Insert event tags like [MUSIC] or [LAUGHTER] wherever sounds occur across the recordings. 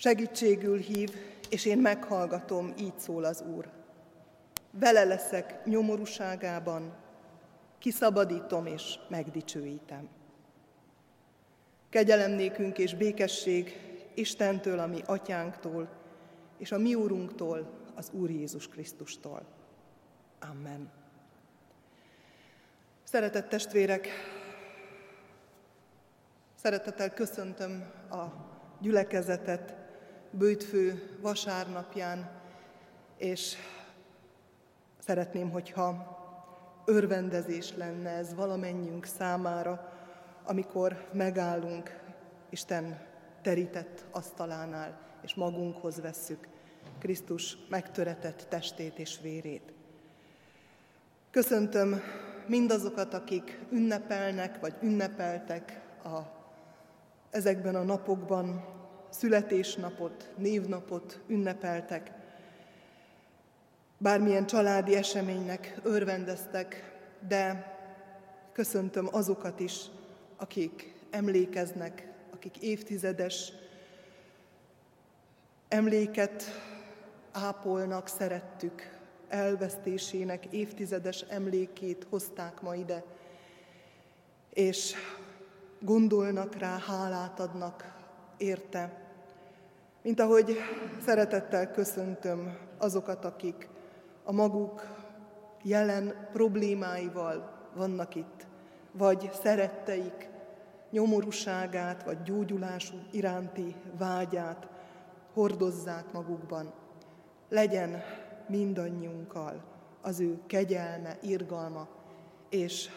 Segítségül hív, és én meghallgatom, így szól az Úr. Vele leszek nyomorúságában, kiszabadítom és megdicsőítem. Kegyelem nékünk és békesség Istentől, a mi atyánktól, és a mi úrunktól, az Úr Jézus Krisztustól. Amen. Szeretett testvérek, szeretettel köszöntöm a gyülekezetet bőjtfő vasárnapján, és szeretném, hogyha örvendezés lenne ez valamennyünk számára, amikor megállunk Isten terített asztalánál, és magunkhoz vesszük Krisztus megtöretett testét és vérét. Köszöntöm mindazokat, akik ünnepelnek, vagy ünnepeltek a, ezekben a napokban, születésnapot, névnapot ünnepeltek, bármilyen családi eseménynek örvendeztek, de köszöntöm azokat is, akik emlékeznek, akik évtizedes emléket ápolnak, szerettük, elvesztésének évtizedes emlékét hozták ma ide, és gondolnak rá, hálát adnak érte. Mint ahogy szeretettel köszöntöm azokat, akik a maguk jelen problémáival vannak itt, vagy szeretteik nyomorúságát, vagy gyógyulás iránti vágyát hordozzák magukban. Legyen mindannyiunkkal az ő kegyelme, irgalma, és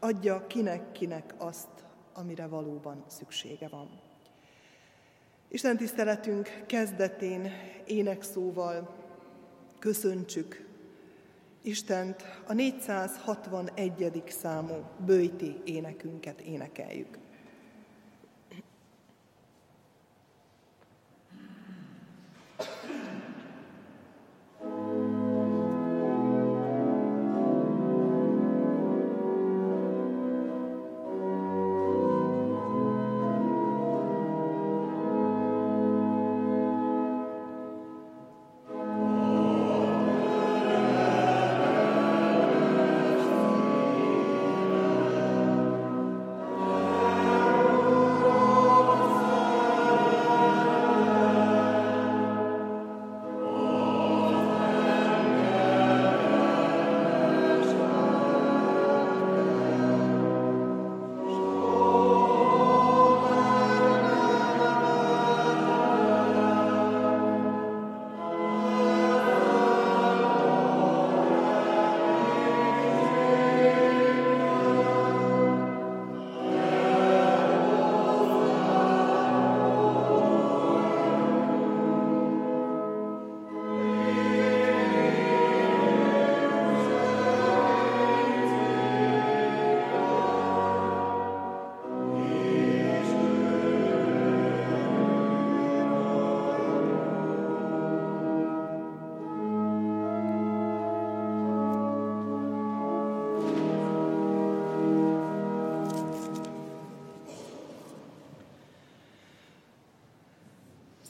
adja kinek-kinek azt, amire valóban szüksége van. Isten tiszteletünk kezdetén énekszóval köszöntsük Istent, a 461. számú bőjti énekünket énekeljük.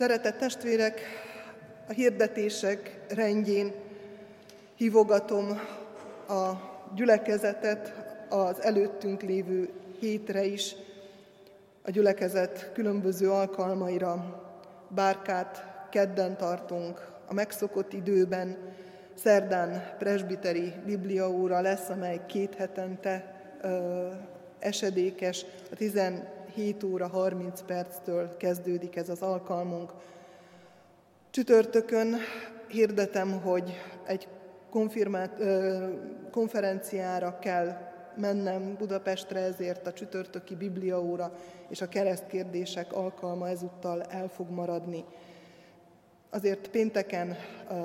Szeretett testvérek, a hirdetések rendjén hívogatom a gyülekezetet az előttünk lévő hétre is, a gyülekezet különböző alkalmaira. Bárkát kedden tartunk a megszokott időben, szerdán presbiteri bibliaóra lesz, amely két hetente ö, esedékes, a 7 óra 30 perctől kezdődik ez az alkalmunk. Csütörtökön hirdetem, hogy egy konferenciára kell mennem Budapestre, ezért a csütörtöki bibliaóra és a keresztkérdések alkalma ezúttal el fog maradni. Azért pénteken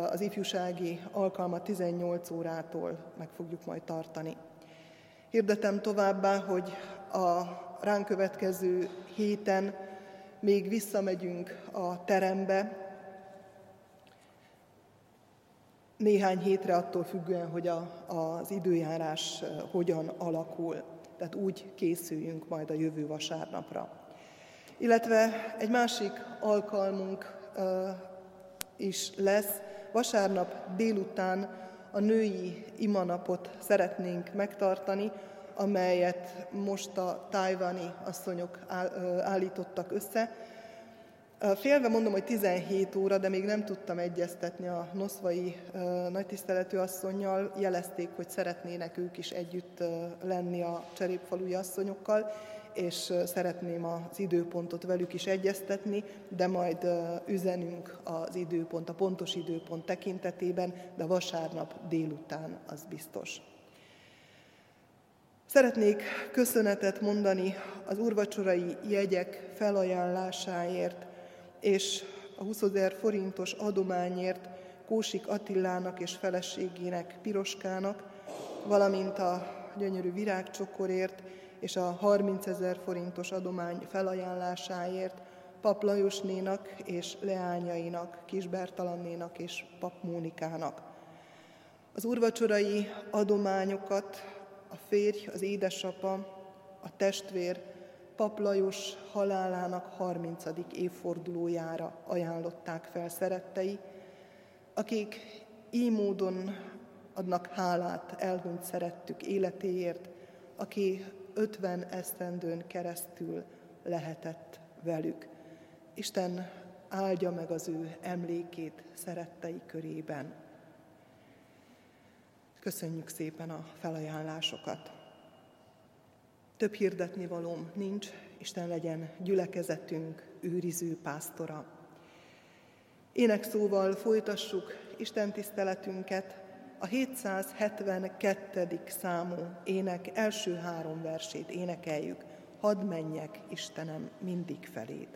az ifjúsági alkalma 18 órától meg fogjuk majd tartani. Hirdetem továbbá, hogy a ránk következő héten még visszamegyünk a terembe, néhány hétre attól függően, hogy a, az időjárás eh, hogyan alakul. Tehát úgy készüljünk majd a jövő vasárnapra. Illetve egy másik alkalmunk is lesz. Vasárnap délután a női imanapot szeretnénk megtartani, amelyet most a tájvani asszonyok állítottak össze. Félve mondom, hogy 17 óra, de még nem tudtam egyeztetni a noszvai nagytiszteletű asszonynal. Jelezték, hogy szeretnének ők is együtt lenni a cserépfalui asszonyokkal, és szeretném az időpontot velük is egyeztetni, de majd üzenünk az időpont, a pontos időpont tekintetében, de vasárnap délután az biztos. Szeretnék köszönetet mondani az urvacsorai jegyek felajánlásáért, és a 20 ezer forintos adományért Kósik Attilának és feleségének Piroskának, valamint a gyönyörű virágcsokorért és a 30 ezer forintos adomány felajánlásáért Pap Lajosnénak és leányainak, Kis Bertalannénak és Pap Mónikának. Az urvacsorai adományokat a férj, az édesapa, a testvér, Pap Lajos halálának 30. évfordulójára ajánlották fel szerettei, akik így módon adnak hálát elhunyt szerettük életéért, aki 50 esztendőn keresztül lehetett velük. Isten áldja meg az ő emlékét szerettei körében. Köszönjük szépen a felajánlásokat. Több hirdetni valóm nincs, Isten legyen gyülekezetünk őriző pásztora. Ének szóval folytassuk Isten tiszteletünket, a 772. számú ének első három versét énekeljük. Hadd menjek, Istenem, mindig feléd.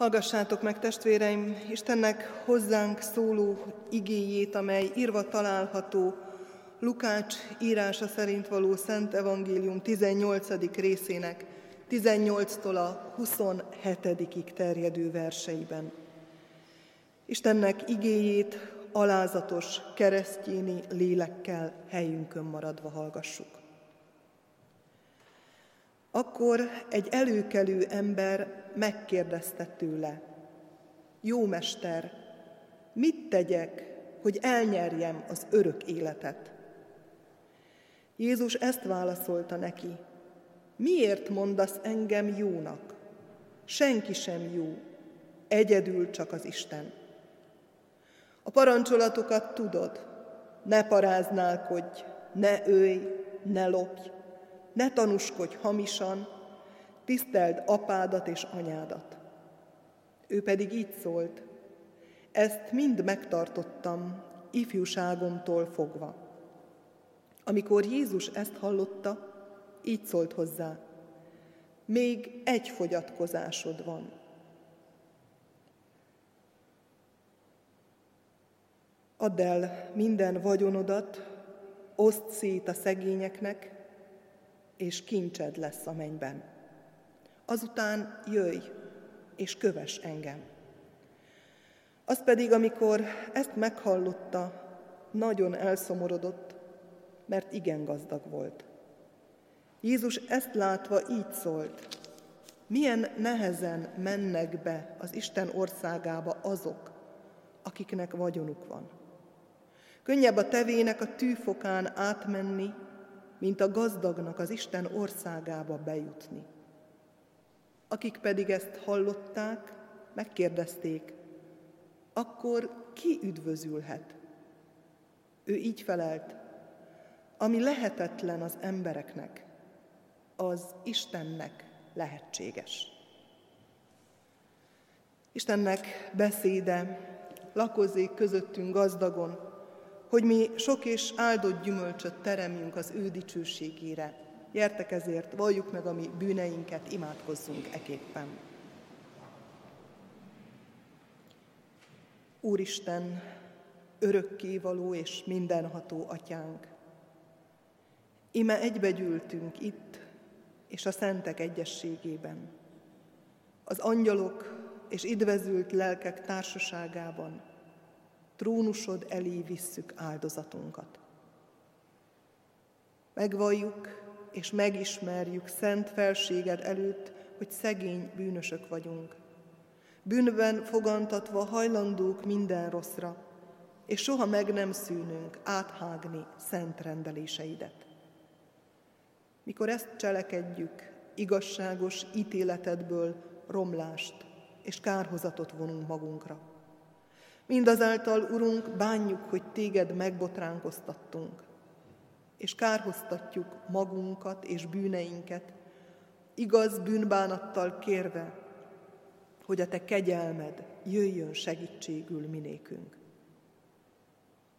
Hallgassátok meg, testvéreim, Istennek hozzánk szóló igéjét, amely írva található Lukács írása szerint való Szent Evangélium 18. részének 18-tól a 27 terjedő verseiben. Istennek igéjét alázatos keresztjéni lélekkel helyünkön maradva hallgassuk. Akkor egy előkelő ember megkérdezte tőle, Jó mester, mit tegyek, hogy elnyerjem az örök életet? Jézus ezt válaszolta neki, miért mondasz engem jónak? Senki sem jó, egyedül csak az Isten. A parancsolatokat tudod, ne paráználkodj, ne ölj, ne lopj, ne tanúskodj hamisan, tiszteld apádat és anyádat. Ő pedig így szólt, ezt mind megtartottam ifjúságomtól fogva. Amikor Jézus ezt hallotta, így szólt hozzá, még egy fogyatkozásod van. Add el minden vagyonodat, oszd szét a szegényeknek, és kincsed lesz a mennyben. Azután jöjj, és kövess engem. Az pedig, amikor ezt meghallotta, nagyon elszomorodott, mert igen gazdag volt. Jézus ezt látva így szólt, milyen nehezen mennek be az Isten országába azok, akiknek vagyonuk van. Könnyebb a tevének a tűfokán átmenni, mint a gazdagnak az Isten országába bejutni. Akik pedig ezt hallották, megkérdezték, akkor ki üdvözülhet? Ő így felelt, ami lehetetlen az embereknek, az Istennek lehetséges. Istennek beszéde lakozik közöttünk gazdagon, hogy mi sok és áldott gyümölcsöt teremjünk az ő dicsőségére. Gyertek ezért, valljuk meg a mi bűneinket, imádkozzunk eképpen. Úristen, örökkévaló és mindenható atyánk, ime egybegyűltünk itt, és a szentek egyességében, az angyalok és idvezült lelkek társaságában, trónusod elé visszük áldozatunkat. Megvalljuk és megismerjük szent felséged előtt, hogy szegény bűnösök vagyunk. Bűnben fogantatva hajlandók minden rosszra, és soha meg nem szűnünk áthágni szent rendeléseidet. Mikor ezt cselekedjük, igazságos ítéletedből romlást és kárhozatot vonunk magunkra. Mindazáltal, Urunk, bánjuk, hogy Téged megbotránkoztattunk, és kárhoztatjuk magunkat és bűneinket, igaz bűnbánattal kérve, hogy a Te kegyelmed jöjjön segítségül minékünk.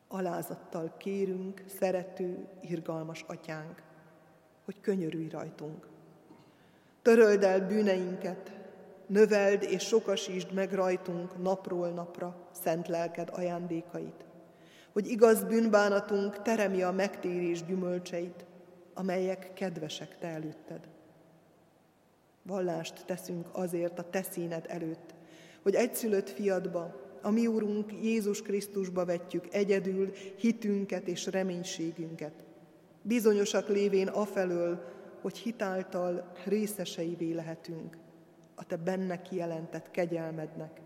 Alázattal kérünk, szerető, irgalmas atyánk, hogy könyörülj rajtunk. Töröld el bűneinket, növeld és sokasítsd meg rajtunk napról napra szent lelked ajándékait, hogy igaz bűnbánatunk teremi a megtérés gyümölcseit, amelyek kedvesek te előtted. Vallást teszünk azért a te színed előtt, hogy egyszülött fiadba, a mi Úrunk Jézus Krisztusba vetjük egyedül hitünket és reménységünket, bizonyosak lévén afelől, hogy hitáltal részeseivé lehetünk a Te benne kijelentett kegyelmednek,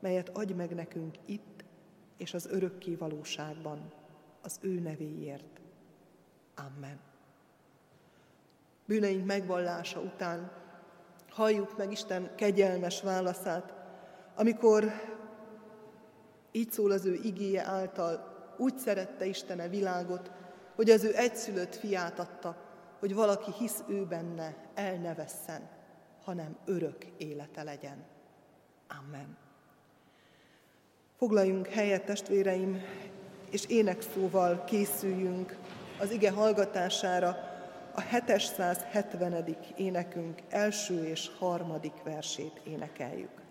melyet adj meg nekünk itt és az örökké valóságban, az ő nevéért. Amen. Bűneink megvallása után halljuk meg Isten kegyelmes válaszát, amikor így szól az ő igéje által, úgy szerette Istene világot, hogy az ő egyszülött fiát adta, hogy valaki hisz ő benne, el ne vesszen, hanem örök élete legyen. Amen. Foglaljunk helyet, testvéreim, és énekszóval készüljünk az ige hallgatására a 770. énekünk első és harmadik versét énekeljük.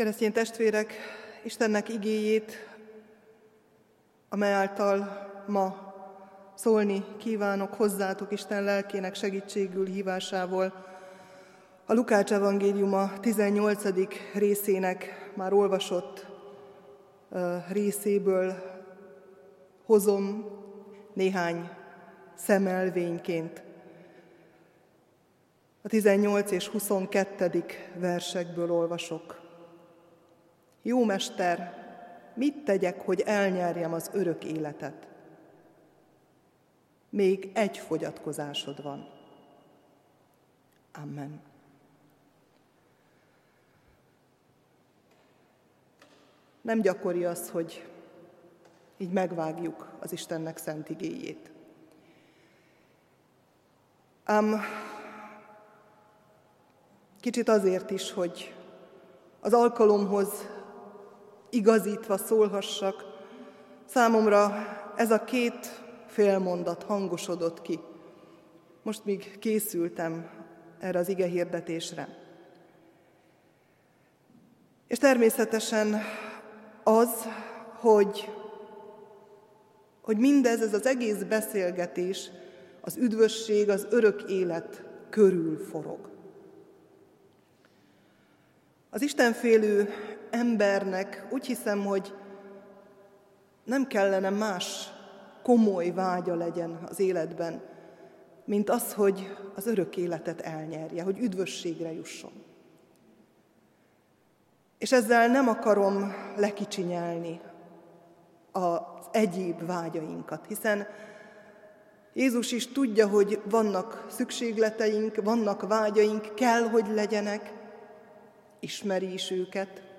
Keresztény testvérek, Istennek igéjét, amely által ma szólni kívánok hozzátok Isten lelkének segítségül hívásával. A Lukács evangéliuma 18. részének már olvasott részéből hozom néhány szemelvényként. A 18 és 22. versekből olvasok. Jó mester, mit tegyek, hogy elnyerjem az örök életet? Még egy fogyatkozásod van. Amen. Nem gyakori az, hogy így megvágjuk az Istennek szent igéjét. Ám kicsit azért is, hogy az alkalomhoz igazítva szólhassak, számomra ez a két félmondat hangosodott ki. Most még készültem erre az ige hirdetésre. És természetesen az, hogy, hogy mindez, ez az egész beszélgetés, az üdvösség, az örök élet körül forog. Az Istenfélő embernek úgy hiszem, hogy nem kellene más komoly vágya legyen az életben, mint az, hogy az örök életet elnyerje, hogy üdvösségre jusson. És ezzel nem akarom lekicsinyelni az egyéb vágyainkat, hiszen Jézus is tudja, hogy vannak szükségleteink, vannak vágyaink, kell, hogy legyenek, ismeri is őket.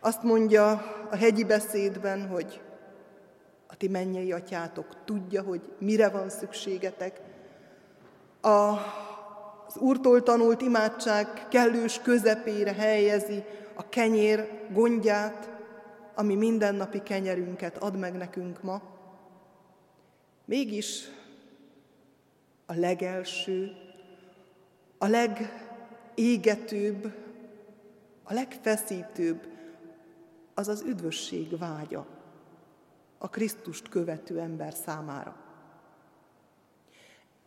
Azt mondja a hegyi beszédben, hogy a ti mennyei atyátok tudja, hogy mire van szükségetek. A, az Úrtól tanult imádság kellős közepére helyezi a kenyér gondját, ami mindennapi kenyerünket ad meg nekünk ma. Mégis a legelső, a legégetőbb, a legfeszítőbb az az üdvösség vágya a Krisztust követő ember számára.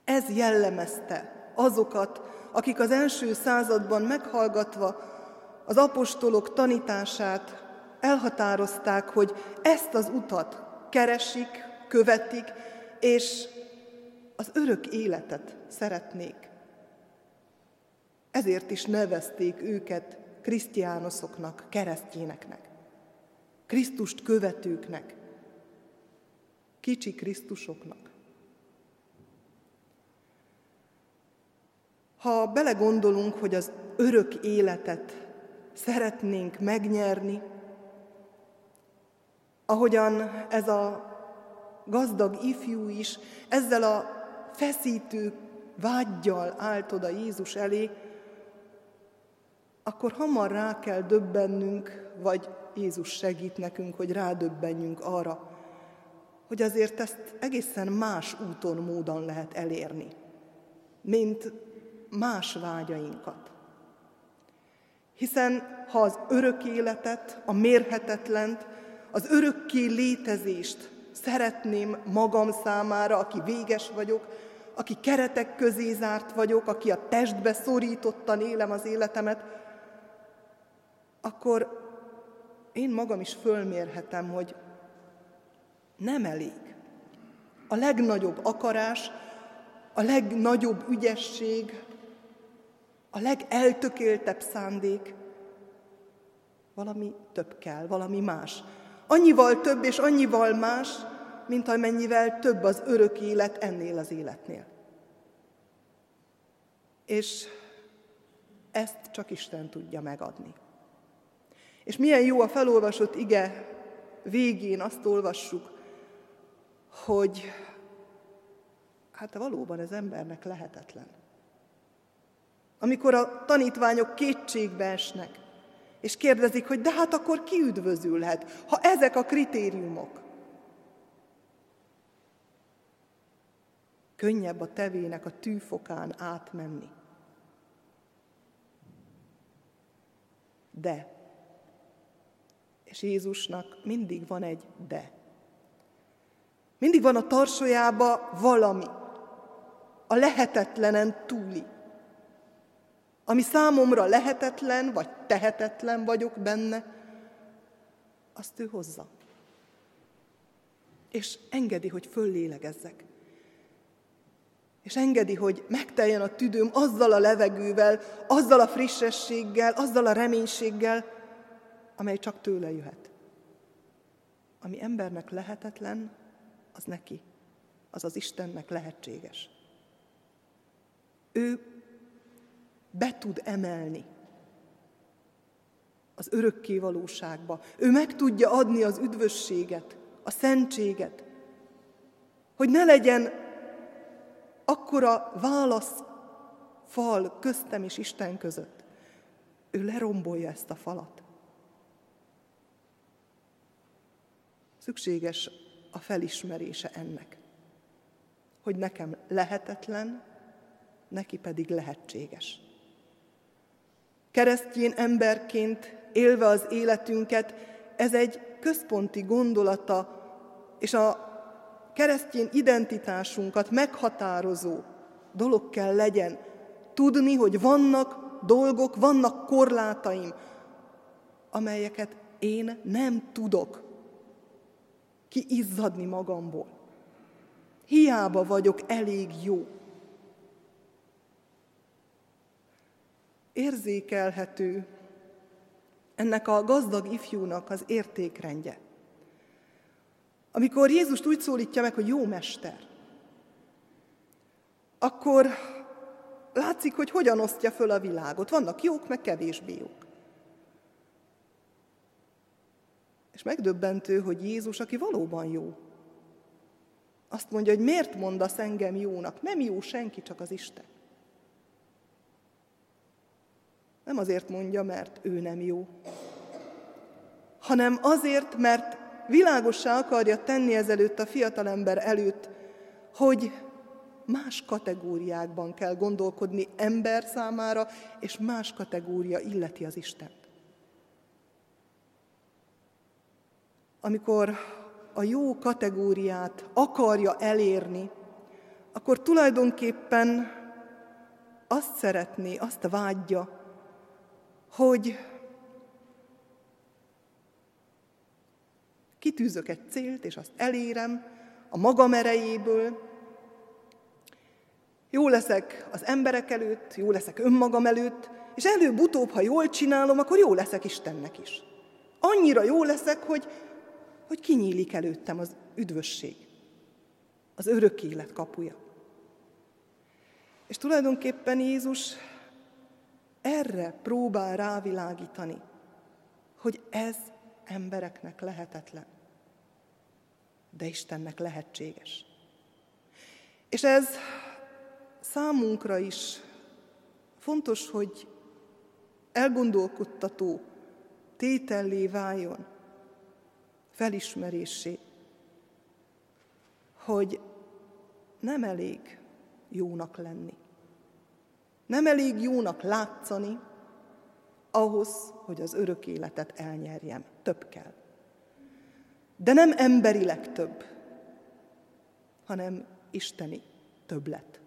Ez jellemezte azokat, akik az első században meghallgatva az apostolok tanítását elhatározták, hogy ezt az utat keresik, követik, és az örök életet szeretnék. Ezért is nevezték őket krisztiánoszoknak, keresztjéneknek, Krisztust követőknek, kicsi Krisztusoknak. Ha belegondolunk, hogy az örök életet szeretnénk megnyerni, ahogyan ez a gazdag ifjú is ezzel a feszítő vágyjal állt oda Jézus elé, akkor hamar rá kell döbbennünk, vagy Jézus segít nekünk, hogy rádöbbenjünk arra, hogy azért ezt egészen más úton, módon lehet elérni, mint más vágyainkat. Hiszen ha az örök életet, a mérhetetlent, az örökké létezést szeretném magam számára, aki véges vagyok, aki keretek közé zárt vagyok, aki a testbe szorítottan élem az életemet, akkor én magam is fölmérhetem, hogy nem elég. A legnagyobb akarás, a legnagyobb ügyesség, a legeltökéltebb szándék, valami több kell, valami más. Annyival több és annyival más, mint amennyivel több az örök élet ennél az életnél. És ezt csak Isten tudja megadni. És milyen jó a felolvasott ige végén azt olvassuk, hogy hát valóban ez embernek lehetetlen. Amikor a tanítványok kétségbe esnek, és kérdezik, hogy de hát akkor ki üdvözülhet, ha ezek a kritériumok. Könnyebb a tevének a tűfokán átmenni. De És Jézusnak mindig van egy de. Mindig van a tarsójába valami, a lehetetlenen túli. Ami számomra lehetetlen, vagy tehetetlen vagyok benne, azt ő hozza. És engedi, hogy föllélegezzek. És engedi, hogy megteljen a tüdőm azzal a levegővel, azzal a frissességgel, azzal a reménységgel, amely csak tőle jöhet. Ami embernek lehetetlen, az neki, az az Istennek lehetséges. Ő be tud emelni az örökké valóságba. Ő meg tudja adni az üdvösséget, a szentséget, hogy ne legyen akkora válasz fal köztem és Isten között. Ő lerombolja ezt a falat. Szükséges a felismerése ennek, hogy nekem lehetetlen, neki pedig lehetséges. Keresztjén emberként élve az életünket, ez egy központi gondolata, és a keresztény identitásunkat meghatározó dolog kell legyen. Tudni, hogy vannak dolgok, vannak korlátaim, amelyeket én nem tudok kiizzadni magamból. Hiába vagyok elég jó. Érzékelhető ennek a gazdag ifjúnak az értékrendje. Amikor Jézust úgy szólítja meg, hogy jó mester, akkor látszik, hogy hogyan osztja föl a világot. Vannak jók, meg kevésbé jók. És megdöbbentő, hogy Jézus, aki valóban jó, azt mondja, hogy miért mondasz engem jónak? Nem jó senki, csak az Isten. Nem azért mondja, mert ő nem jó, hanem azért, mert világossá akarja tenni ezelőtt a fiatalember előtt, hogy más kategóriákban kell gondolkodni ember számára, és más kategória illeti az Istent. Amikor a jó kategóriát akarja elérni, akkor tulajdonképpen azt szeretné, azt vágyja, hogy kitűzök egy célt, és azt elérem a magam erejéből, jó leszek az emberek előtt, jó leszek önmagam előtt, és előbb-utóbb, ha jól csinálom, akkor jó leszek Istennek is. Annyira jó leszek, hogy, hogy kinyílik előttem az üdvösség, az örök élet kapuja. És tulajdonképpen Jézus erre próbál rávilágítani, hogy ez embereknek lehetetlen, de Istennek lehetséges. És ez számunkra is fontos, hogy elgondolkodtató tétellé váljon, felismerésé, hogy nem elég jónak lenni. Nem elég jónak látszani, ahhoz, hogy az örök életet elnyerjem. Több kell. De nem emberileg több, hanem isteni többlet.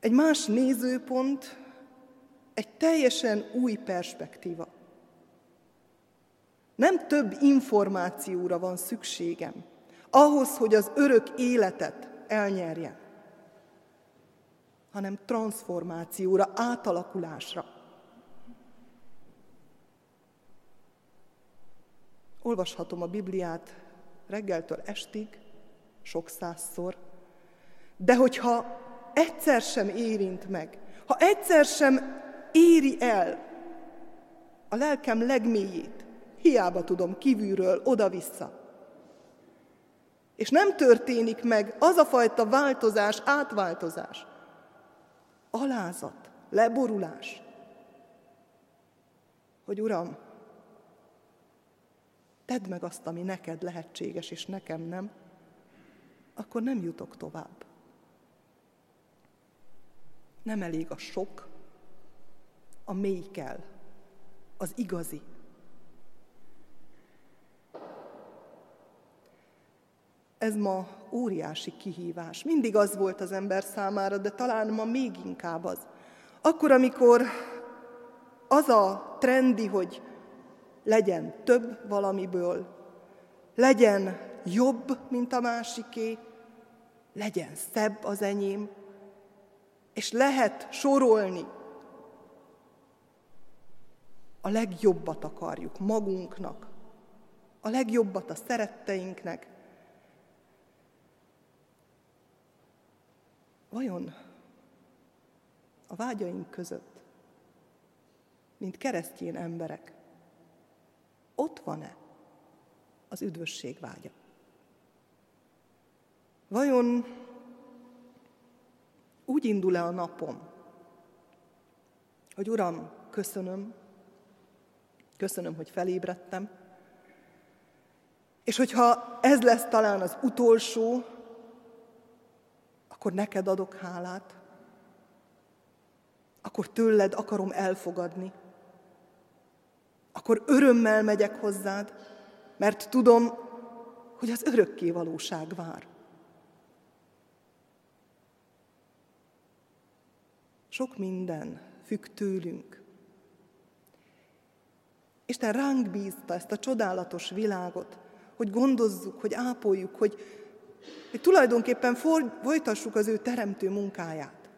Egy más nézőpont, egy teljesen új perspektíva. Nem több információra van szükségem, ahhoz, hogy az örök életet elnyerjem hanem transformációra, átalakulásra. Olvashatom a Bibliát reggeltől estig, sok százszor, de hogyha egyszer sem érint meg, ha egyszer sem éri el a lelkem legmélyét, hiába tudom kívülről oda-vissza. És nem történik meg az a fajta változás, átváltozás, alázat, leborulás, hogy Uram, tedd meg azt, ami neked lehetséges, és nekem nem, akkor nem jutok tovább. Nem elég a sok, a mély kell, az igazi. Ez ma óriási kihívás. Mindig az volt az ember számára, de talán ma még inkább az. Akkor, amikor az a trendi, hogy legyen több valamiből, legyen jobb, mint a másiké, legyen szebb az enyém, és lehet sorolni. A legjobbat akarjuk magunknak, a legjobbat a szeretteinknek. Vajon a vágyaink között, mint keresztjén emberek, ott van-e az üdvösség vágya? Vajon úgy indul-e a napom, hogy Uram, köszönöm, köszönöm, hogy felébredtem, és hogyha ez lesz talán az utolsó, akkor neked adok hálát, akkor tőled akarom elfogadni, akkor örömmel megyek hozzád, mert tudom, hogy az örökké valóság vár. Sok minden függ tőlünk. Isten ránk bízta ezt a csodálatos világot, hogy gondozzuk, hogy ápoljuk, hogy, hogy tulajdonképpen folytassuk az ő teremtő munkáját.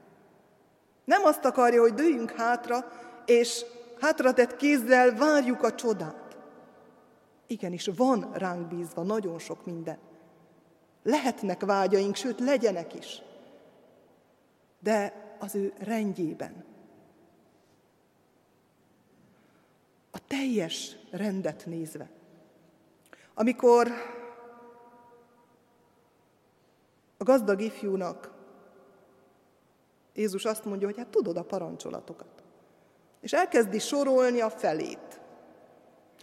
Nem azt akarja, hogy dőjünk hátra, és hátratett kézzel várjuk a csodát. Igenis, van ránk bízva nagyon sok minden. Lehetnek vágyaink, sőt, legyenek is. De az ő rendjében. A teljes rendet nézve. Amikor a gazdag ifjúnak Jézus azt mondja, hogy hát tudod a parancsolatokat. És elkezdi sorolni a felét.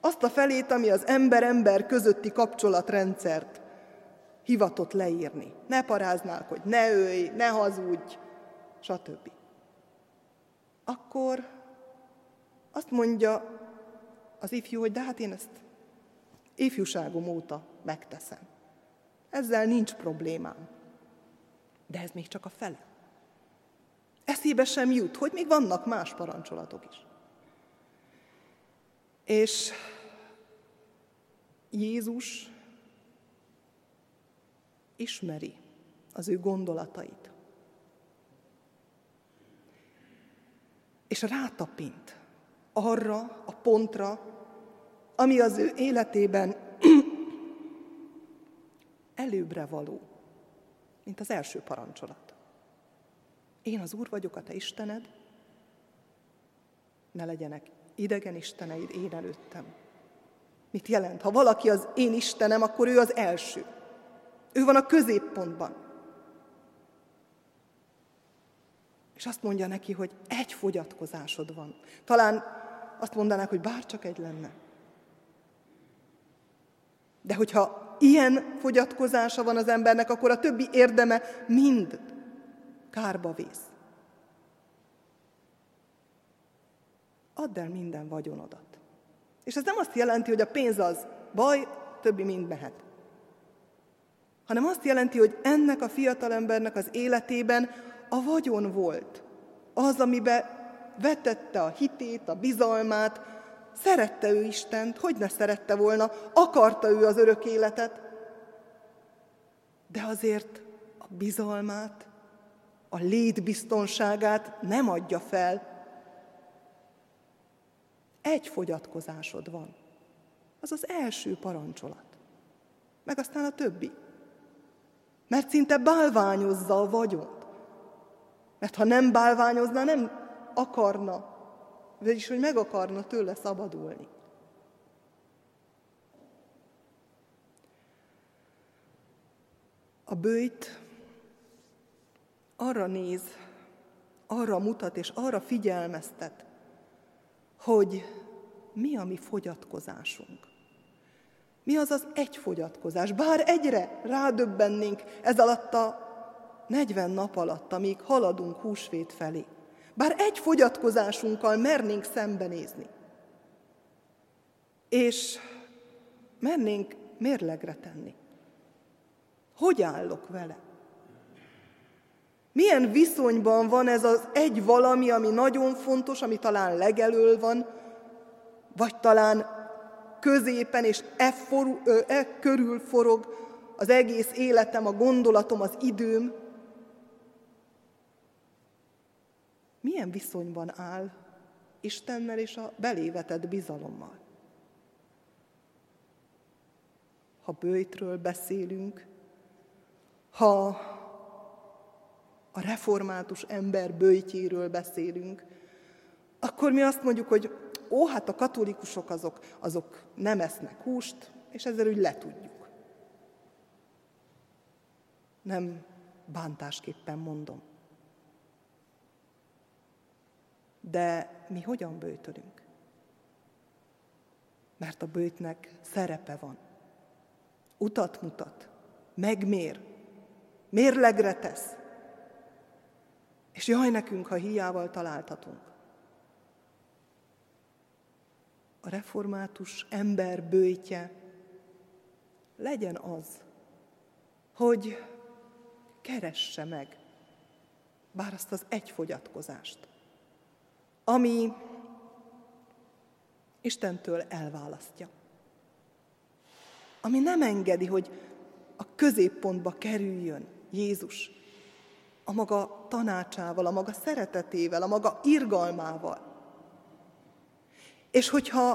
Azt a felét, ami az ember-ember közötti kapcsolatrendszert hivatott leírni. Ne paráznál, hogy ne ölj, ne hazudj, stb. Akkor azt mondja az ifjú, hogy de hát én ezt ifjúságom óta megteszem. Ezzel nincs problémám. De ez még csak a fele. Eszébe sem jut, hogy még vannak más parancsolatok is. És Jézus ismeri az ő gondolatait. és rátapint arra a pontra, ami az ő életében [CLEARS THROAT] előbbre való, mint az első parancsolat. Én az Úr vagyok, a te Istened, ne legyenek idegen isteneid én előttem. Mit jelent? Ha valaki az én Istenem, akkor ő az első. Ő van a középpontban. És azt mondja neki, hogy egy fogyatkozásod van. Talán azt mondanák, hogy bárcsak egy lenne. De hogyha ilyen fogyatkozása van az embernek, akkor a többi érdeme mind kárba vész. Add el minden vagyonodat. És ez nem azt jelenti, hogy a pénz az baj, többi mind mehet. Hanem azt jelenti, hogy ennek a fiatalembernek az életében a vagyon volt. Az, amibe vetette a hitét, a bizalmát, szerette ő Istent, hogy ne szerette volna, akarta ő az örök életet, de azért a bizalmát, a létbiztonságát nem adja fel. Egy fogyatkozásod van. Az az első parancsolat. Meg aztán a többi. Mert szinte bálványozza a vagyont. Mert ha nem bálványozna, nem akarna, vagyis hogy meg akarna tőle szabadulni. A bőjt arra néz, arra mutat és arra figyelmeztet, hogy mi a mi fogyatkozásunk. Mi az az egy fogyatkozás? Bár egyre rádöbbennénk ez alatt a 40 nap alatt, amíg haladunk húsvét felé. Bár egy fogyatkozásunkkal mernénk szembenézni. És mernénk mérlegre tenni. hogy állok vele? Milyen viszonyban van ez az egy valami, ami nagyon fontos, ami talán legelől van, vagy talán középen és e, forú, e körül forog az egész életem, a gondolatom, az időm. Milyen viszonyban áll Istennel és a belévetett bizalommal? Ha bőjtről beszélünk, ha a református ember bőjtjéről beszélünk, akkor mi azt mondjuk, hogy ó, hát a katolikusok azok, azok nem esznek húst, és ezzel úgy letudjuk. Nem bántásképpen mondom. De mi hogyan bőtölünk? Mert a bőtnek szerepe van. Utat mutat, megmér, mérlegre tesz. És jaj nekünk, ha hiával találtatunk. A református ember bőjtje legyen az, hogy keresse meg bár azt az egyfogyatkozást, ami Istentől elválasztja. Ami nem engedi, hogy a középpontba kerüljön Jézus a maga tanácsával, a maga szeretetével, a maga irgalmával. És hogyha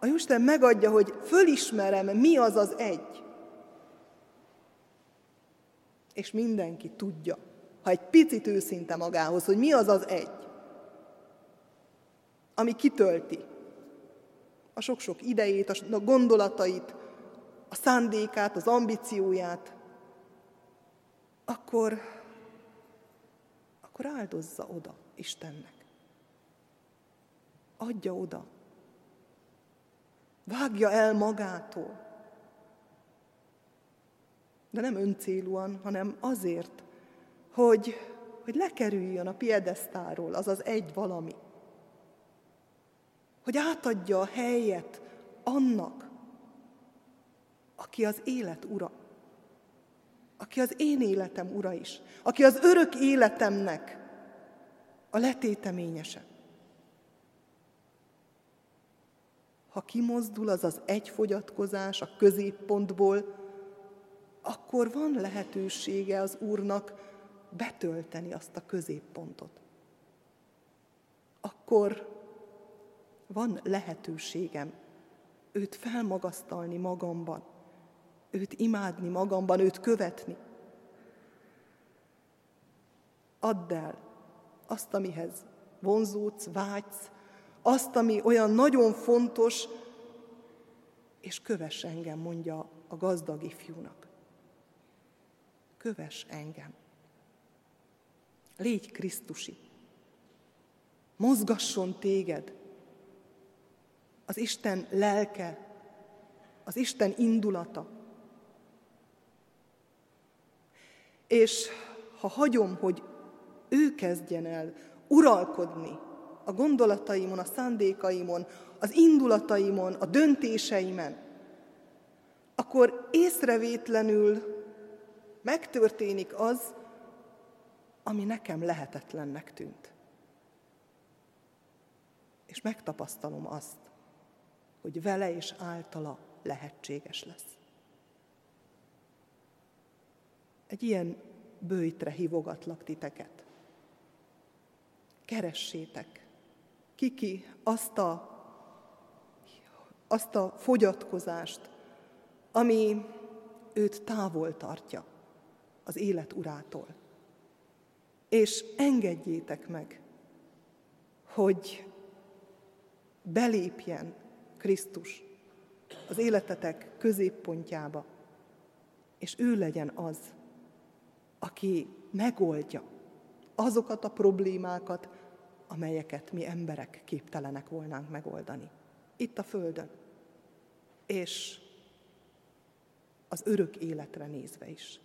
a Isten megadja, hogy fölismerem, mi az az egy, és mindenki tudja, ha egy picit őszinte magához, hogy mi az az egy, ami kitölti a sok-sok idejét, a gondolatait, a szándékát, az ambícióját, akkor, akkor áldozza oda Istennek. Adja oda. Vágja el magától. De nem öncélúan, hanem azért, hogy, hogy lekerüljön a piedesztáról az az egy valami. Hogy átadja a helyet annak, aki az élet ura, aki az én életem ura is, aki az örök életemnek a letéteményese. Ha kimozdul az az egyfogyatkozás a középpontból, akkor van lehetősége az Úrnak betölteni azt a középpontot. Akkor van lehetőségem őt felmagasztalni magamban, őt imádni magamban, őt követni. Add el azt, amihez vonzódsz, vágysz, azt, ami olyan nagyon fontos, és kövess engem, mondja a gazdag ifjúnak. Kövess engem. Légy Krisztusi. Mozgasson téged. Az Isten lelke, az Isten indulata. És ha hagyom, hogy ő kezdjen el uralkodni a gondolataimon, a szándékaimon, az indulataimon, a döntéseimen, akkor észrevétlenül megtörténik az, ami nekem lehetetlennek tűnt. És megtapasztalom azt, hogy vele és általa lehetséges lesz. Egy ilyen bőjtre hívogatlak titeket. Keressétek kiki azt a, azt a fogyatkozást, ami őt távol tartja az élet urától. És engedjétek meg, hogy belépjen Krisztus az életetek középpontjába, és ő legyen az, aki megoldja azokat a problémákat, amelyeket mi emberek képtelenek volnánk megoldani. Itt a Földön. És az örök életre nézve is.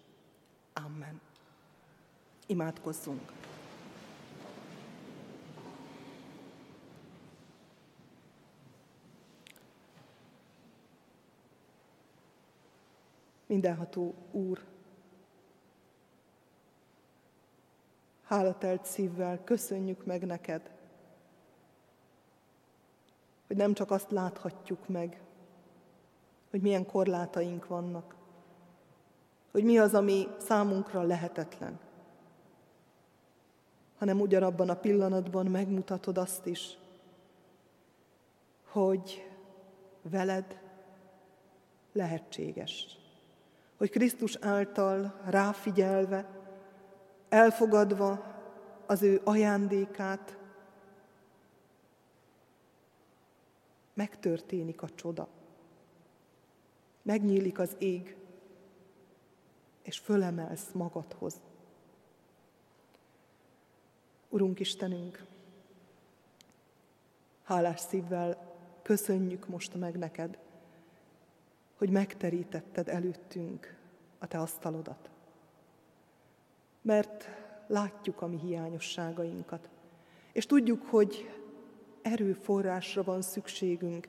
Amen. Imádkozzunk. mindenható Úr. Hálatelt szívvel köszönjük meg neked, hogy nem csak azt láthatjuk meg, hogy milyen korlátaink vannak, hogy mi az, ami számunkra lehetetlen, hanem ugyanabban a pillanatban megmutatod azt is, hogy veled lehetséges. Hogy Krisztus által ráfigyelve, elfogadva az ő ajándékát, megtörténik a csoda. Megnyílik az ég, és fölemelsz magadhoz. Urunk Istenünk, hálás szívvel köszönjük most meg neked, hogy megterítetted előttünk a te asztalodat. Mert látjuk a mi hiányosságainkat, és tudjuk, hogy erőforrásra van szükségünk,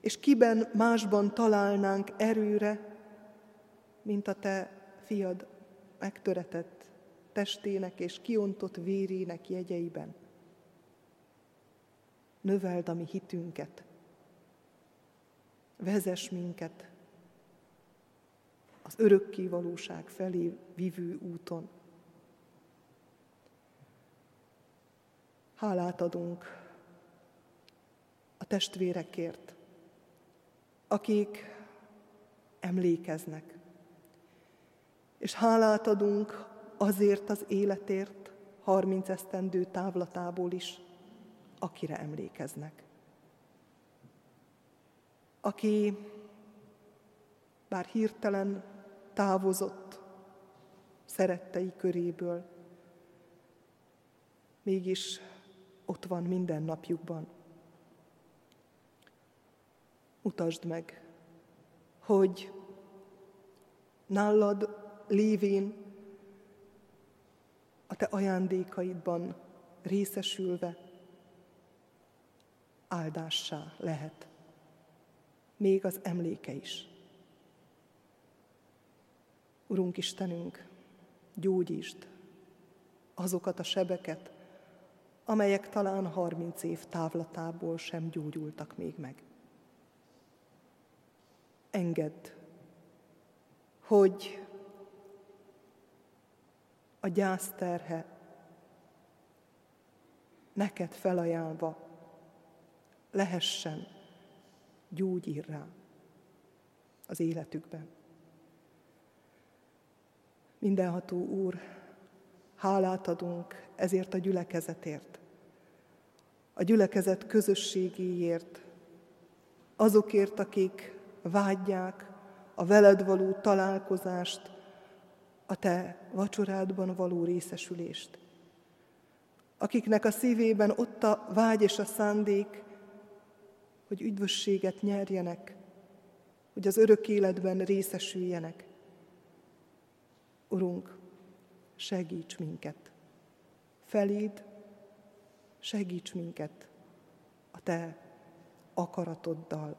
és kiben másban találnánk erőre, mint a te fiad megtöretett testének és kiontott vérének jegyeiben. Növeld a mi hitünket, vezess minket az örökké valóság felé vívő úton. Hálát adunk a testvérekért, akik emlékeznek. És hálát adunk azért az életért, 30 esztendő távlatából is, akire emlékeznek. Aki bár hirtelen távozott szerettei köréből, mégis ott van minden napjukban. Mutasd meg, hogy nálad lévén a te ajándékaidban részesülve áldássá lehet, még az emléke is. Urunk Istenünk, gyógyítsd azokat a sebeket, amelyek talán harminc év távlatából sem gyógyultak még meg. Engedd, hogy a gyászterhe neked felajánlva lehessen gyógyírrá az életükben. Mindenható Úr, hálát adunk ezért a gyülekezetért, a gyülekezet közösségéért, azokért, akik vágyják a veled való találkozást, a te vacsorádban való részesülést. Akiknek a szívében ott a vágy és a szándék, hogy üdvösséget nyerjenek, hogy az örök életben részesüljenek. Urunk, segíts minket. Feléd, segíts minket a Te akaratoddal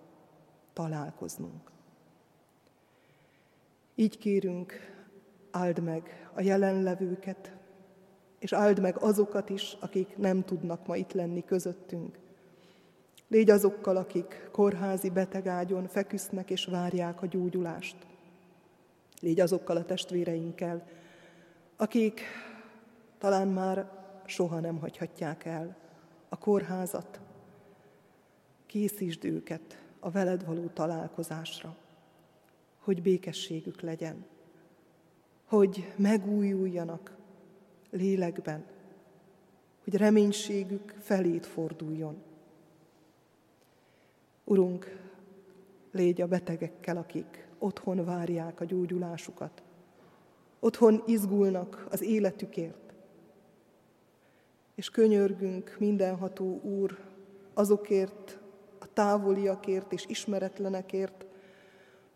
találkoznunk. Így kérünk, áld meg a jelenlevőket, és áld meg azokat is, akik nem tudnak ma itt lenni közöttünk. Légy azokkal, akik kórházi betegágyon feküsznek és várják a gyógyulást. Légy azokkal a testvéreinkkel, akik talán már soha nem hagyhatják el a kórházat. Készítsd őket a veled való találkozásra, hogy békességük legyen, hogy megújuljanak lélekben, hogy reménységük felét forduljon. Urunk, légy a betegekkel, akik otthon várják a gyógyulásukat, otthon izgulnak az életükért, és könyörgünk mindenható Úr azokért, a távoliakért és ismeretlenekért,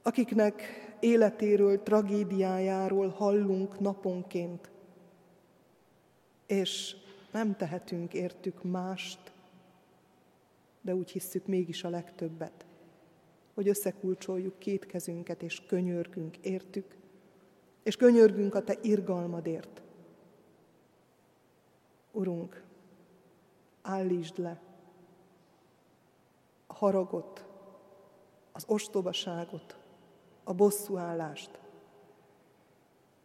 akiknek életéről, tragédiájáról hallunk naponként, és nem tehetünk értük mást, de úgy hisszük mégis a legtöbbet, hogy összekulcsoljuk két kezünket, és könyörgünk értük, és könyörgünk a Te irgalmadért. Urunk, állítsd le a haragot, az ostobaságot, a bosszúállást,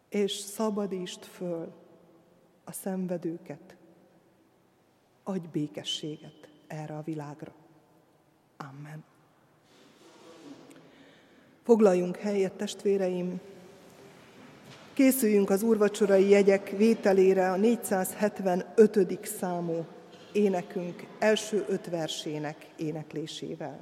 és szabadítsd föl a szenvedőket, adj békességet erre a világra. Amen. Foglaljunk helyet, testvéreim! Készüljünk az úrvacsorai jegyek vételére a 475. számú énekünk első öt versének éneklésével.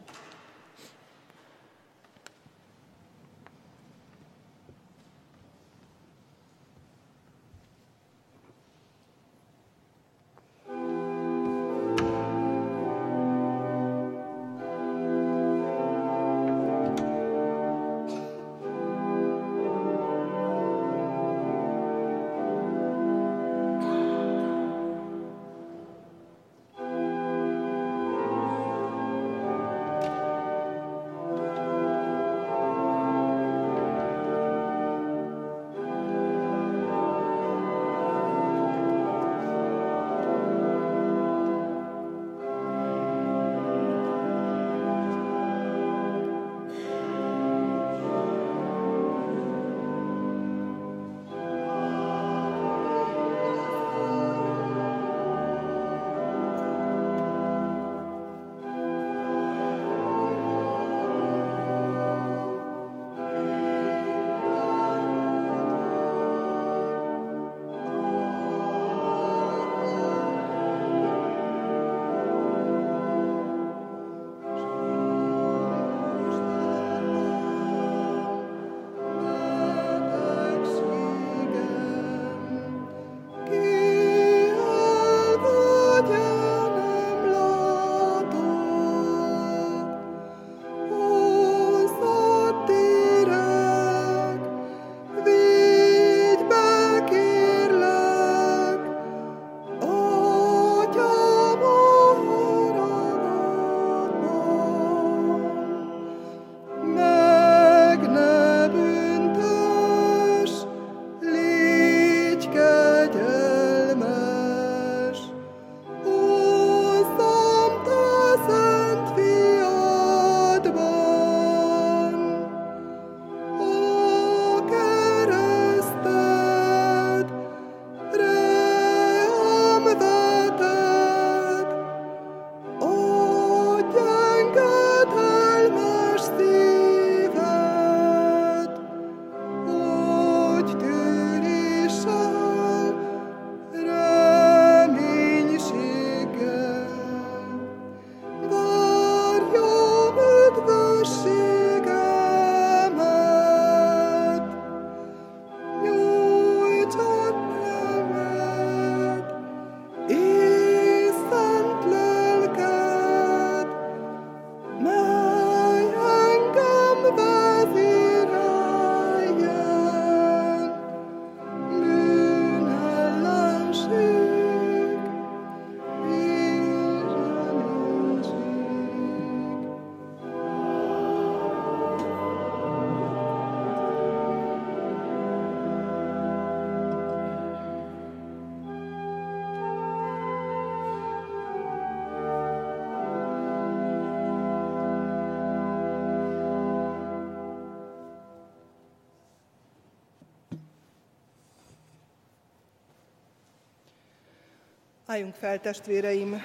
Álljunk fel, testvéreim,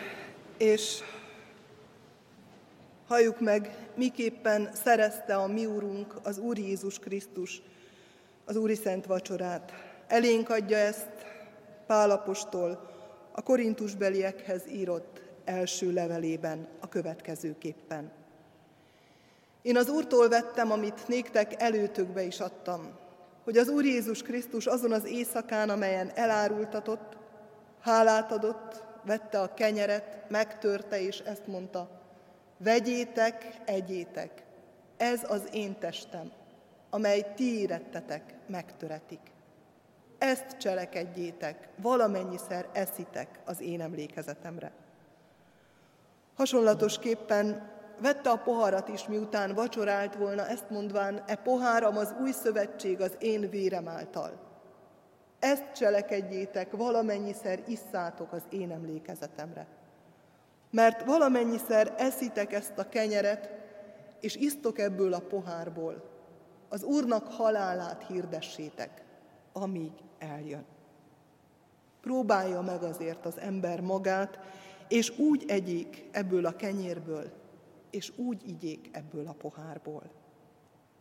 és halljuk meg, miképpen szerezte a mi Úrunk, az Úr Jézus Krisztus, az Úri Szent Vacsorát. Elénk adja ezt Pálapostól a korintusbeliekhez írott első levelében a következőképpen. Én az Úrtól vettem, amit néktek előtökbe is adtam, hogy az Úr Jézus Krisztus azon az éjszakán, amelyen elárultatott, Hálát adott, vette a kenyeret, megtörte, és ezt mondta, vegyétek, egyétek, ez az én testem, amely ti érettetek, megtöretik. Ezt cselekedjétek, valamennyiszer eszitek az én emlékezetemre. Hasonlatosképpen vette a poharat is, miután vacsorált volna, ezt mondván, e poháram az új szövetség az én vérem által. Ezt cselekedjétek, valamennyiszer isszátok az én emlékezetemre. Mert valamennyiszer eszitek ezt a kenyeret, és isztok ebből a pohárból, az Úrnak halálát hirdessétek, amíg eljön. Próbálja meg azért az ember magát, és úgy egyék ebből a kenyérből, és úgy igyék ebből a pohárból.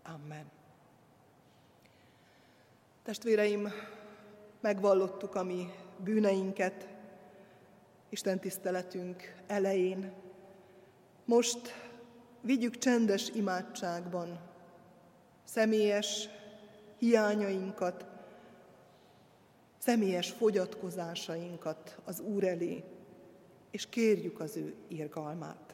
Amen. Testvéreim, megvallottuk a mi bűneinket Isten tiszteletünk elején. Most vigyük csendes imádságban személyes hiányainkat, személyes fogyatkozásainkat az Úr elé, és kérjük az ő irgalmát.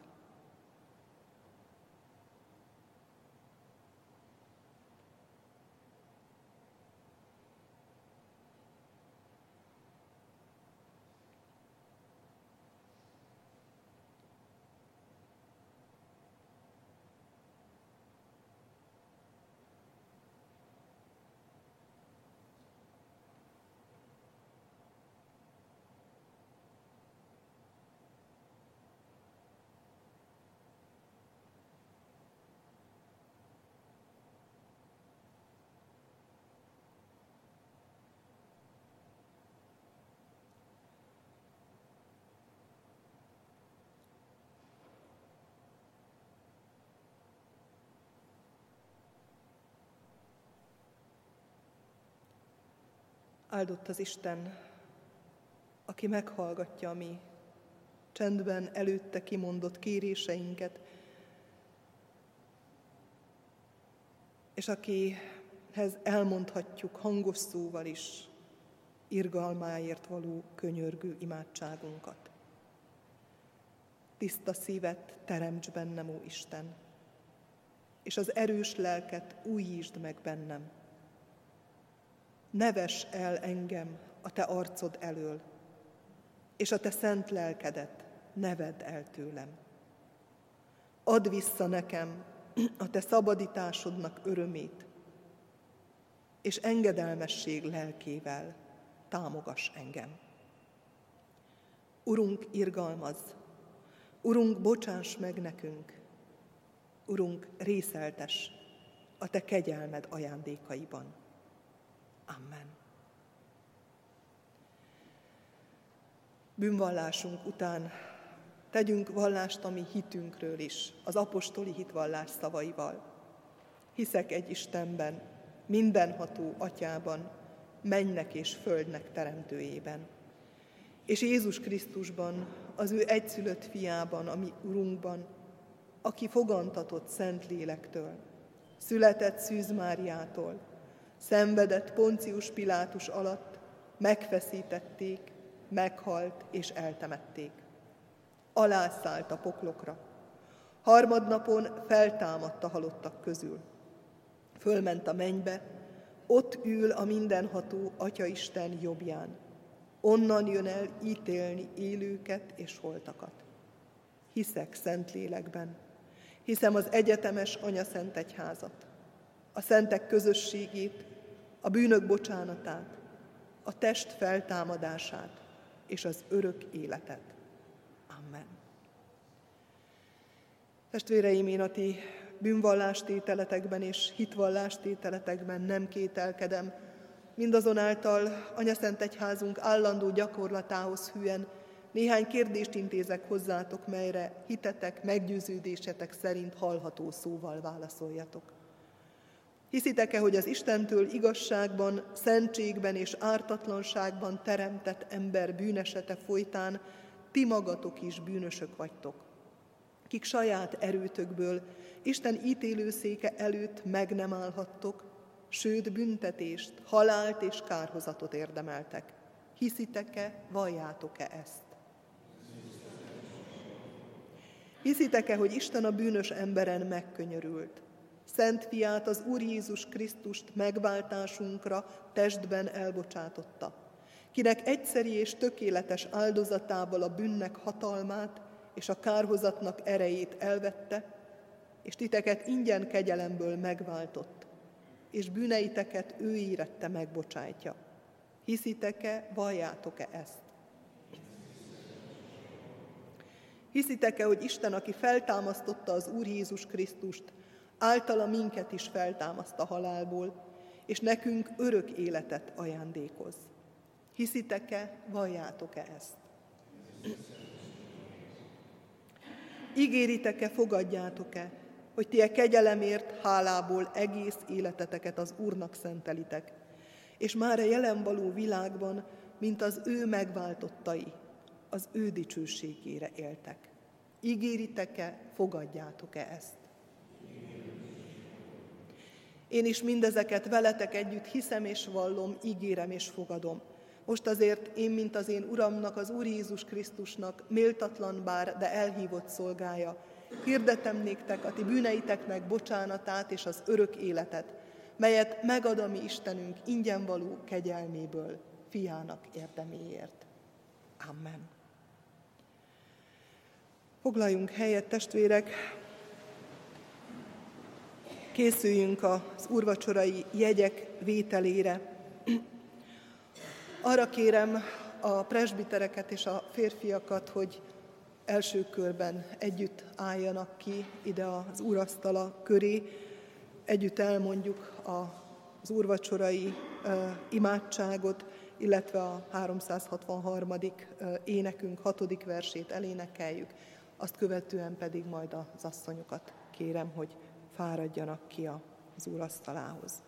Áldott az Isten, aki meghallgatja a mi csendben előtte kimondott kéréseinket, és akihez elmondhatjuk hangos szóval is irgalmáért való könyörgő imádságunkat. Tiszta szívet teremts bennem, ó Isten, és az erős lelket újítsd meg bennem, neves el engem a te arcod elől, és a te szent lelkedet neved el tőlem. Add vissza nekem a te szabadításodnak örömét, és engedelmesség lelkével támogass engem. Urunk, irgalmaz, Urunk, bocsáss meg nekünk, Urunk, részeltes a Te kegyelmed ajándékaiban. Amen. Bűnvallásunk után tegyünk vallást a mi hitünkről is, az apostoli hitvallás szavaival. Hiszek egy Istenben, mindenható atyában, mennek és földnek teremtőjében. És Jézus Krisztusban, az ő egyszülött fiában, a mi Urunkban, aki fogantatott Szent Lélektől, született Szűz Máriától, Szenvedett Poncius Pilátus alatt, megfeszítették, meghalt és eltemették. Alászállt a poklokra. Harmadnapon feltámadt a halottak közül. Fölment a mennybe, ott ül a mindenható Atyaisten jobbján. Onnan jön el ítélni élőket és holtakat. Hiszek szent lélekben, hiszem az egyetemes Anya Szent Egyházat, a szentek közösségét, a bűnök bocsánatát, a test feltámadását és az örök életet. Amen. Testvéreim, én a ti bűnvallástételetekben és hitvallástételetekben nem kételkedem, mindazonáltal Anyaszent Egyházunk állandó gyakorlatához hűen néhány kérdést intézek hozzátok, melyre hitetek, meggyőződésetek szerint hallható szóval válaszoljatok. Hiszitek-e, hogy az Istentől igazságban, szentségben és ártatlanságban teremtett ember bűnesete folytán ti magatok is bűnösök vagytok, kik saját erőtökből Isten ítélőszéke előtt meg nem állhattok, sőt büntetést, halált és kárhozatot érdemeltek. Hiszitek-e, valljátok-e ezt? Hiszitek-e, hogy Isten a bűnös emberen megkönyörült, Szent fiát, az Úr Jézus Krisztust megváltásunkra testben elbocsátotta, kinek egyszeri és tökéletes áldozatával a bűnnek hatalmát és a kárhozatnak erejét elvette, és titeket ingyen kegyelemből megváltott, és bűneiteket ő írette megbocsájtja. Hiszitek-e, valljátok-e ezt? Hiszitek-e, hogy Isten, aki feltámasztotta az Úr Jézus Krisztust, általa minket is feltámaszt a halálból, és nekünk örök életet ajándékoz? Hiszitek-e, valljátok-e ezt? Ígéritek-e, fogadjátok-e, hogy ti a kegyelemért, hálából egész életeteket az Úrnak szentelitek, és már a jelen való világban, mint az ő megváltottai, az ő dicsőségére éltek. Ígéritek-e, fogadjátok-e ezt? Én is mindezeket veletek együtt hiszem és vallom, ígérem és fogadom. Most azért én, mint az én Uramnak, az Úr Jézus Krisztusnak, méltatlan bár, de elhívott szolgája, hirdetem néktek a ti bűneiteknek bocsánatát és az örök életet, melyet megad a mi Istenünk ingyen való kegyelméből, fiának érdeméért. Amen. Foglaljunk helyet, testvérek! Készüljünk az urvacsorai jegyek vételére. Arra kérem a presbitereket és a férfiakat, hogy első körben együtt álljanak ki ide az úrasztala köré, együtt elmondjuk az úrvacsorai imádságot, illetve a 363. énekünk hatodik versét elénekeljük, azt követően pedig majd az asszonyokat kérem, hogy fáradjanak ki az úrasztalához.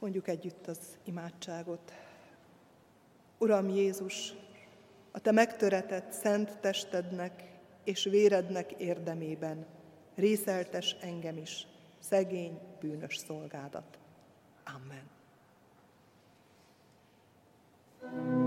Mondjuk együtt az imádságot. Uram Jézus, a Te megtöretett szent testednek és vérednek érdemében részeltes engem is, szegény, bűnös szolgádat. Amen. a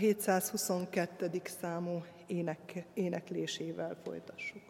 722. számú ének, éneklésével folytassuk.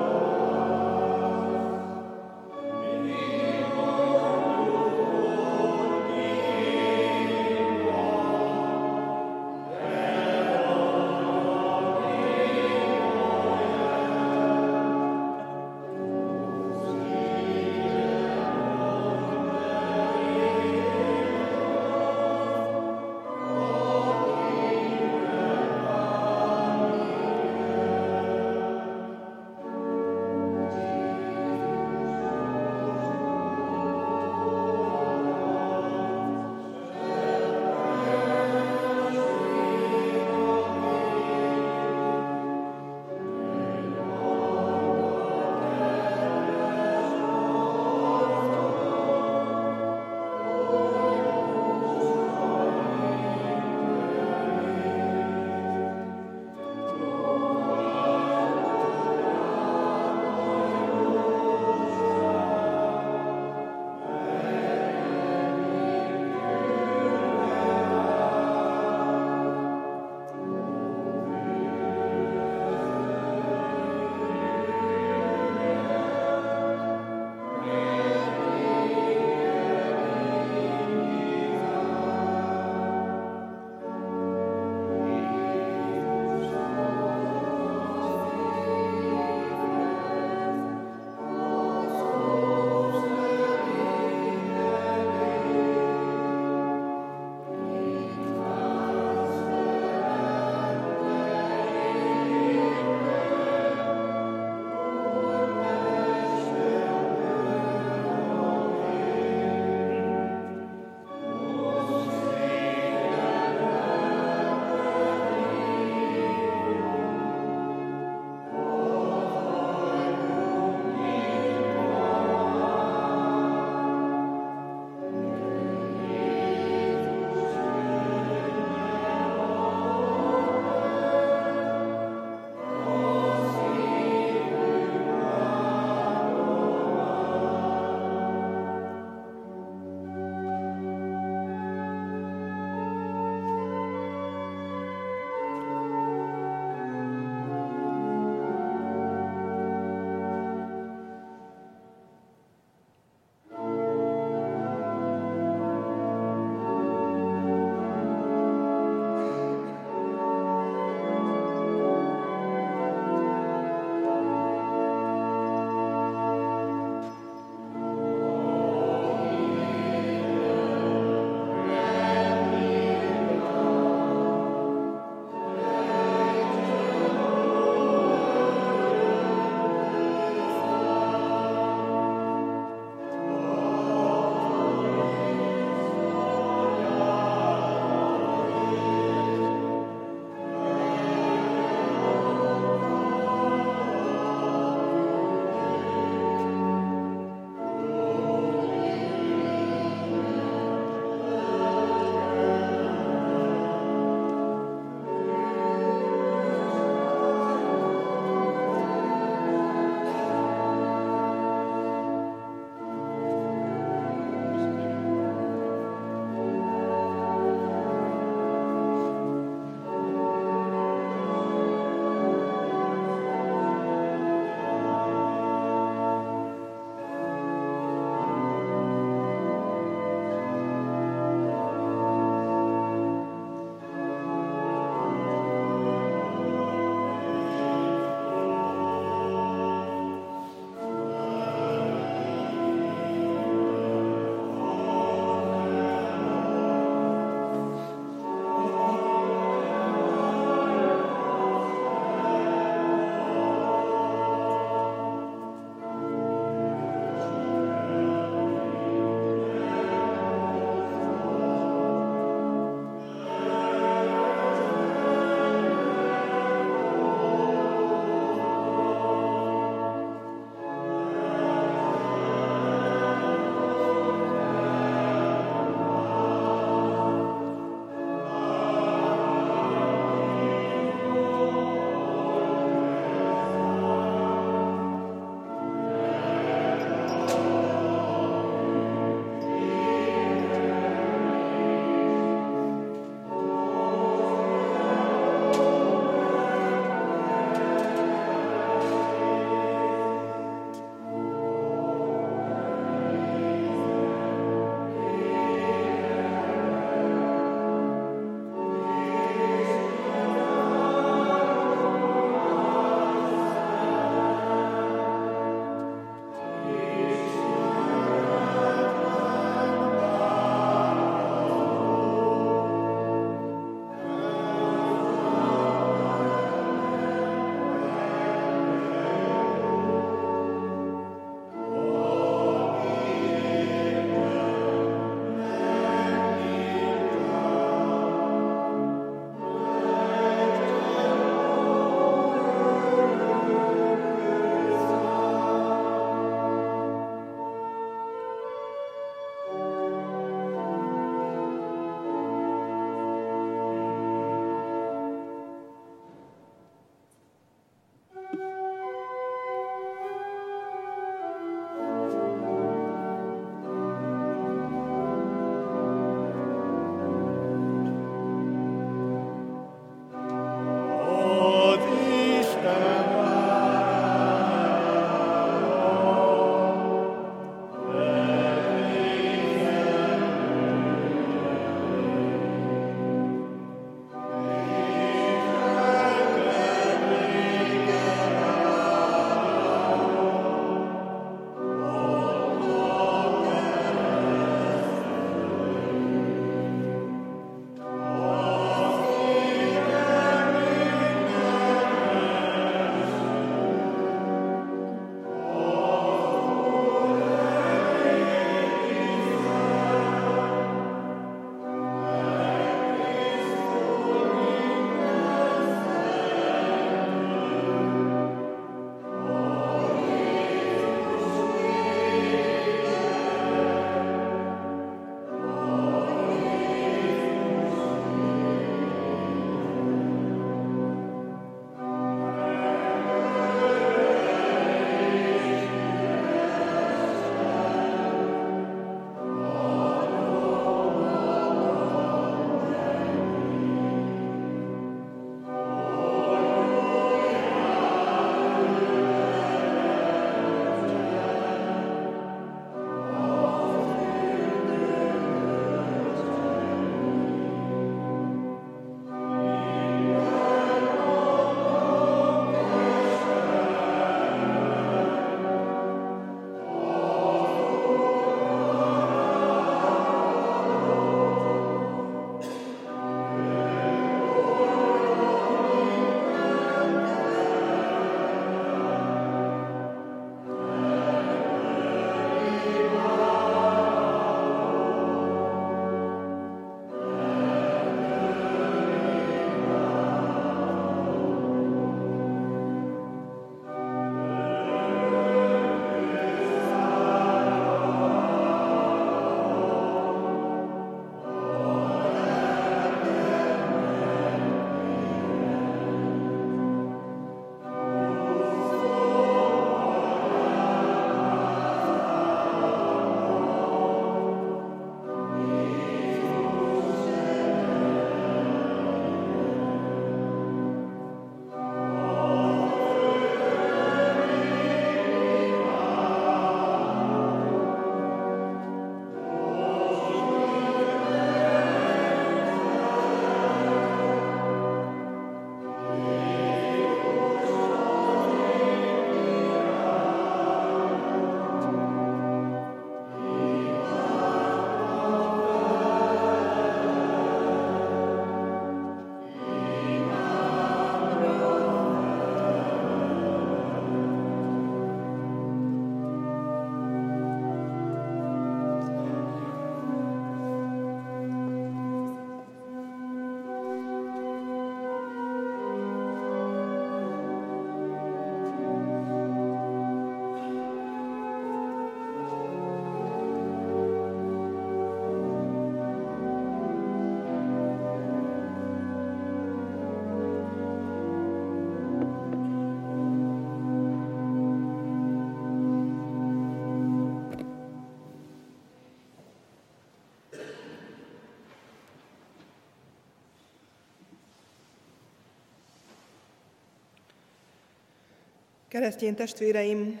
Keresztény testvéreim,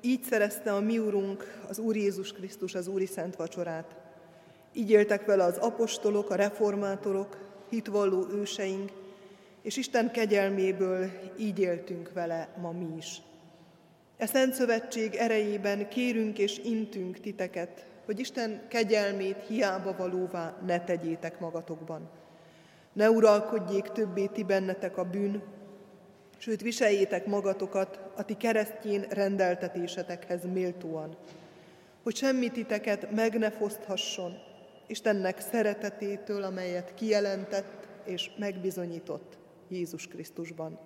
így szerezte a mi Úrunk, az Úr Jézus Krisztus az Úri Szent Vacsorát. Így éltek vele az apostolok, a reformátorok, hitvalló őseink, és Isten kegyelméből így éltünk vele ma mi is. E Szent Szövetség erejében kérünk és intünk titeket, hogy Isten kegyelmét hiába valóvá ne tegyétek magatokban. Ne uralkodjék többé ti bennetek a bűn, sőt viseljétek magatokat a ti keresztjén rendeltetésetekhez méltóan, hogy semmi titeket meg ne foszthasson Istennek szeretetétől, amelyet kijelentett és megbizonyított Jézus Krisztusban.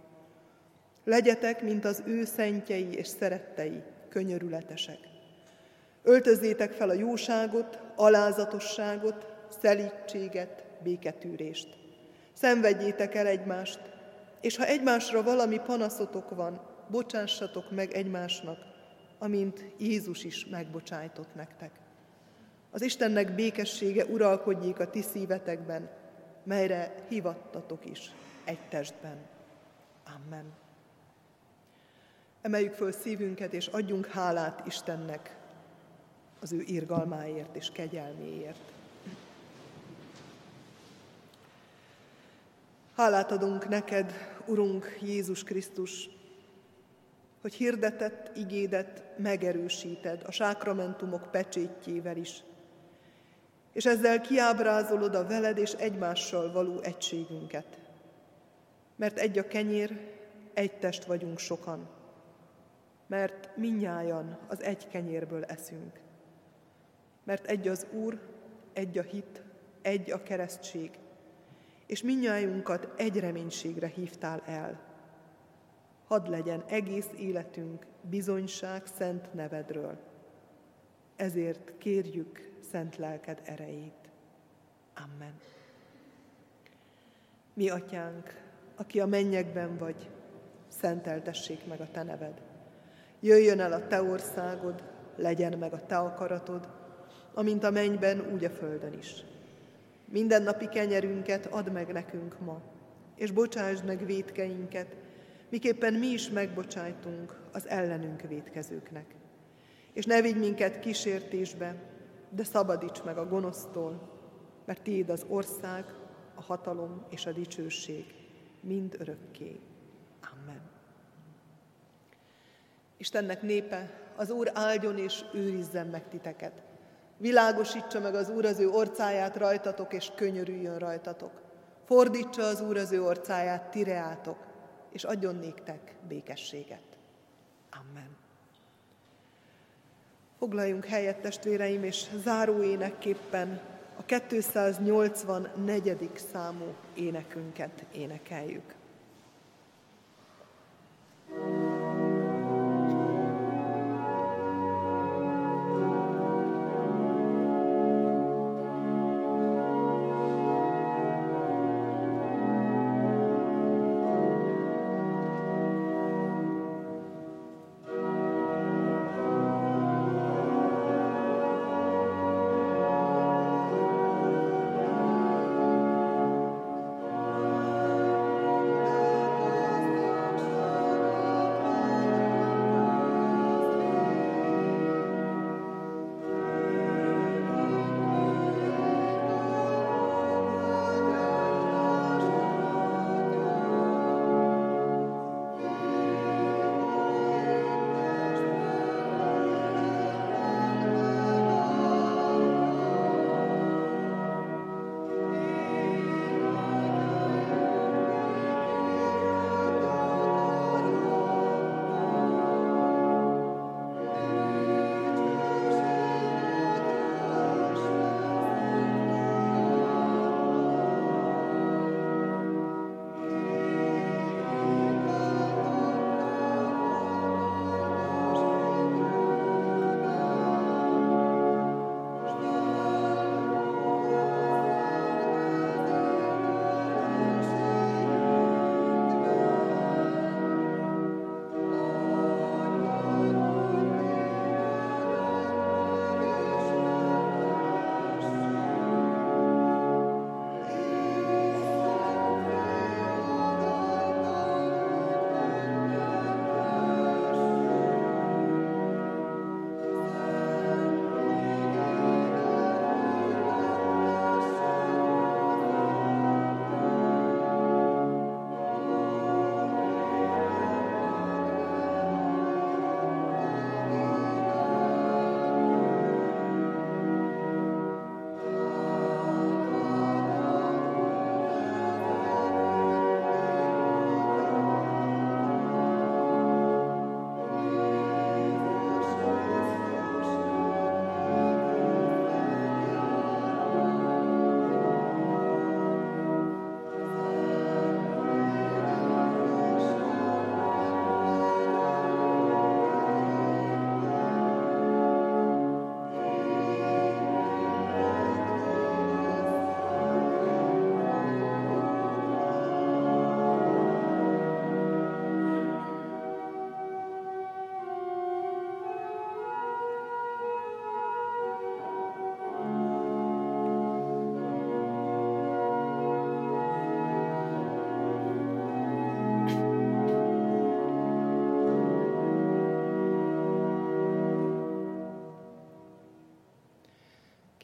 Legyetek, mint az ő szentjei és szerettei, könyörületesek. Öltözzétek fel a jóságot, alázatosságot, szelítséget, béketűrést. Szenvedjétek el egymást, és ha egymásra valami panaszotok van, bocsássatok meg egymásnak, amint Jézus is megbocsájtott nektek. Az Istennek békessége uralkodjék a ti szívetekben, melyre hivattatok is egy testben. Amen. Emeljük föl szívünket, és adjunk hálát Istennek az ő irgalmáért és kegyelméért. Hálát adunk neked, Urunk Jézus Krisztus, hogy hirdetett igédet megerősíted a sákramentumok pecsétjével is, és ezzel kiábrázolod a veled és egymással való egységünket. Mert egy a kenyér, egy test vagyunk sokan, mert minnyájan az egy kenyérből eszünk. Mert egy az Úr, egy a hit, egy a keresztség, és minnyájunkat egy reménységre hívtál el. Hadd legyen egész életünk bizonyság szent nevedről. Ezért kérjük szent lelked erejét. Amen. Mi, atyánk, aki a mennyekben vagy, szenteltessék meg a te neved. Jöjjön el a te országod, legyen meg a te akaratod, amint a mennyben, úgy a földön is. Minden napi kenyerünket add meg nekünk ma, és bocsásd meg védkeinket, miképpen mi is megbocsájtunk az ellenünk védkezőknek. És ne vigy minket kísértésbe, de szabadíts meg a gonosztól, mert tiéd az ország, a hatalom és a dicsőség mind örökké. Amen. Istennek népe, az Úr áldjon és őrizzen meg titeket. Világosítsa meg az Úr az ő orcáját rajtatok, és könyörüljön rajtatok. Fordítsa az Úr az ő orcáját tireátok, és adjon néktek békességet. Amen. Foglaljunk helyet, testvéreim, és záró énekképpen a 284. számú énekünket énekeljük.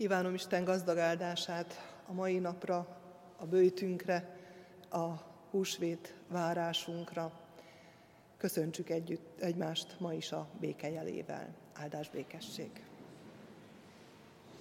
Kívánom Isten gazdag áldását a mai napra, a bőjtünkre, a húsvét várásunkra. Köszöntsük együtt egymást ma is a békejelével. Áldás békesség!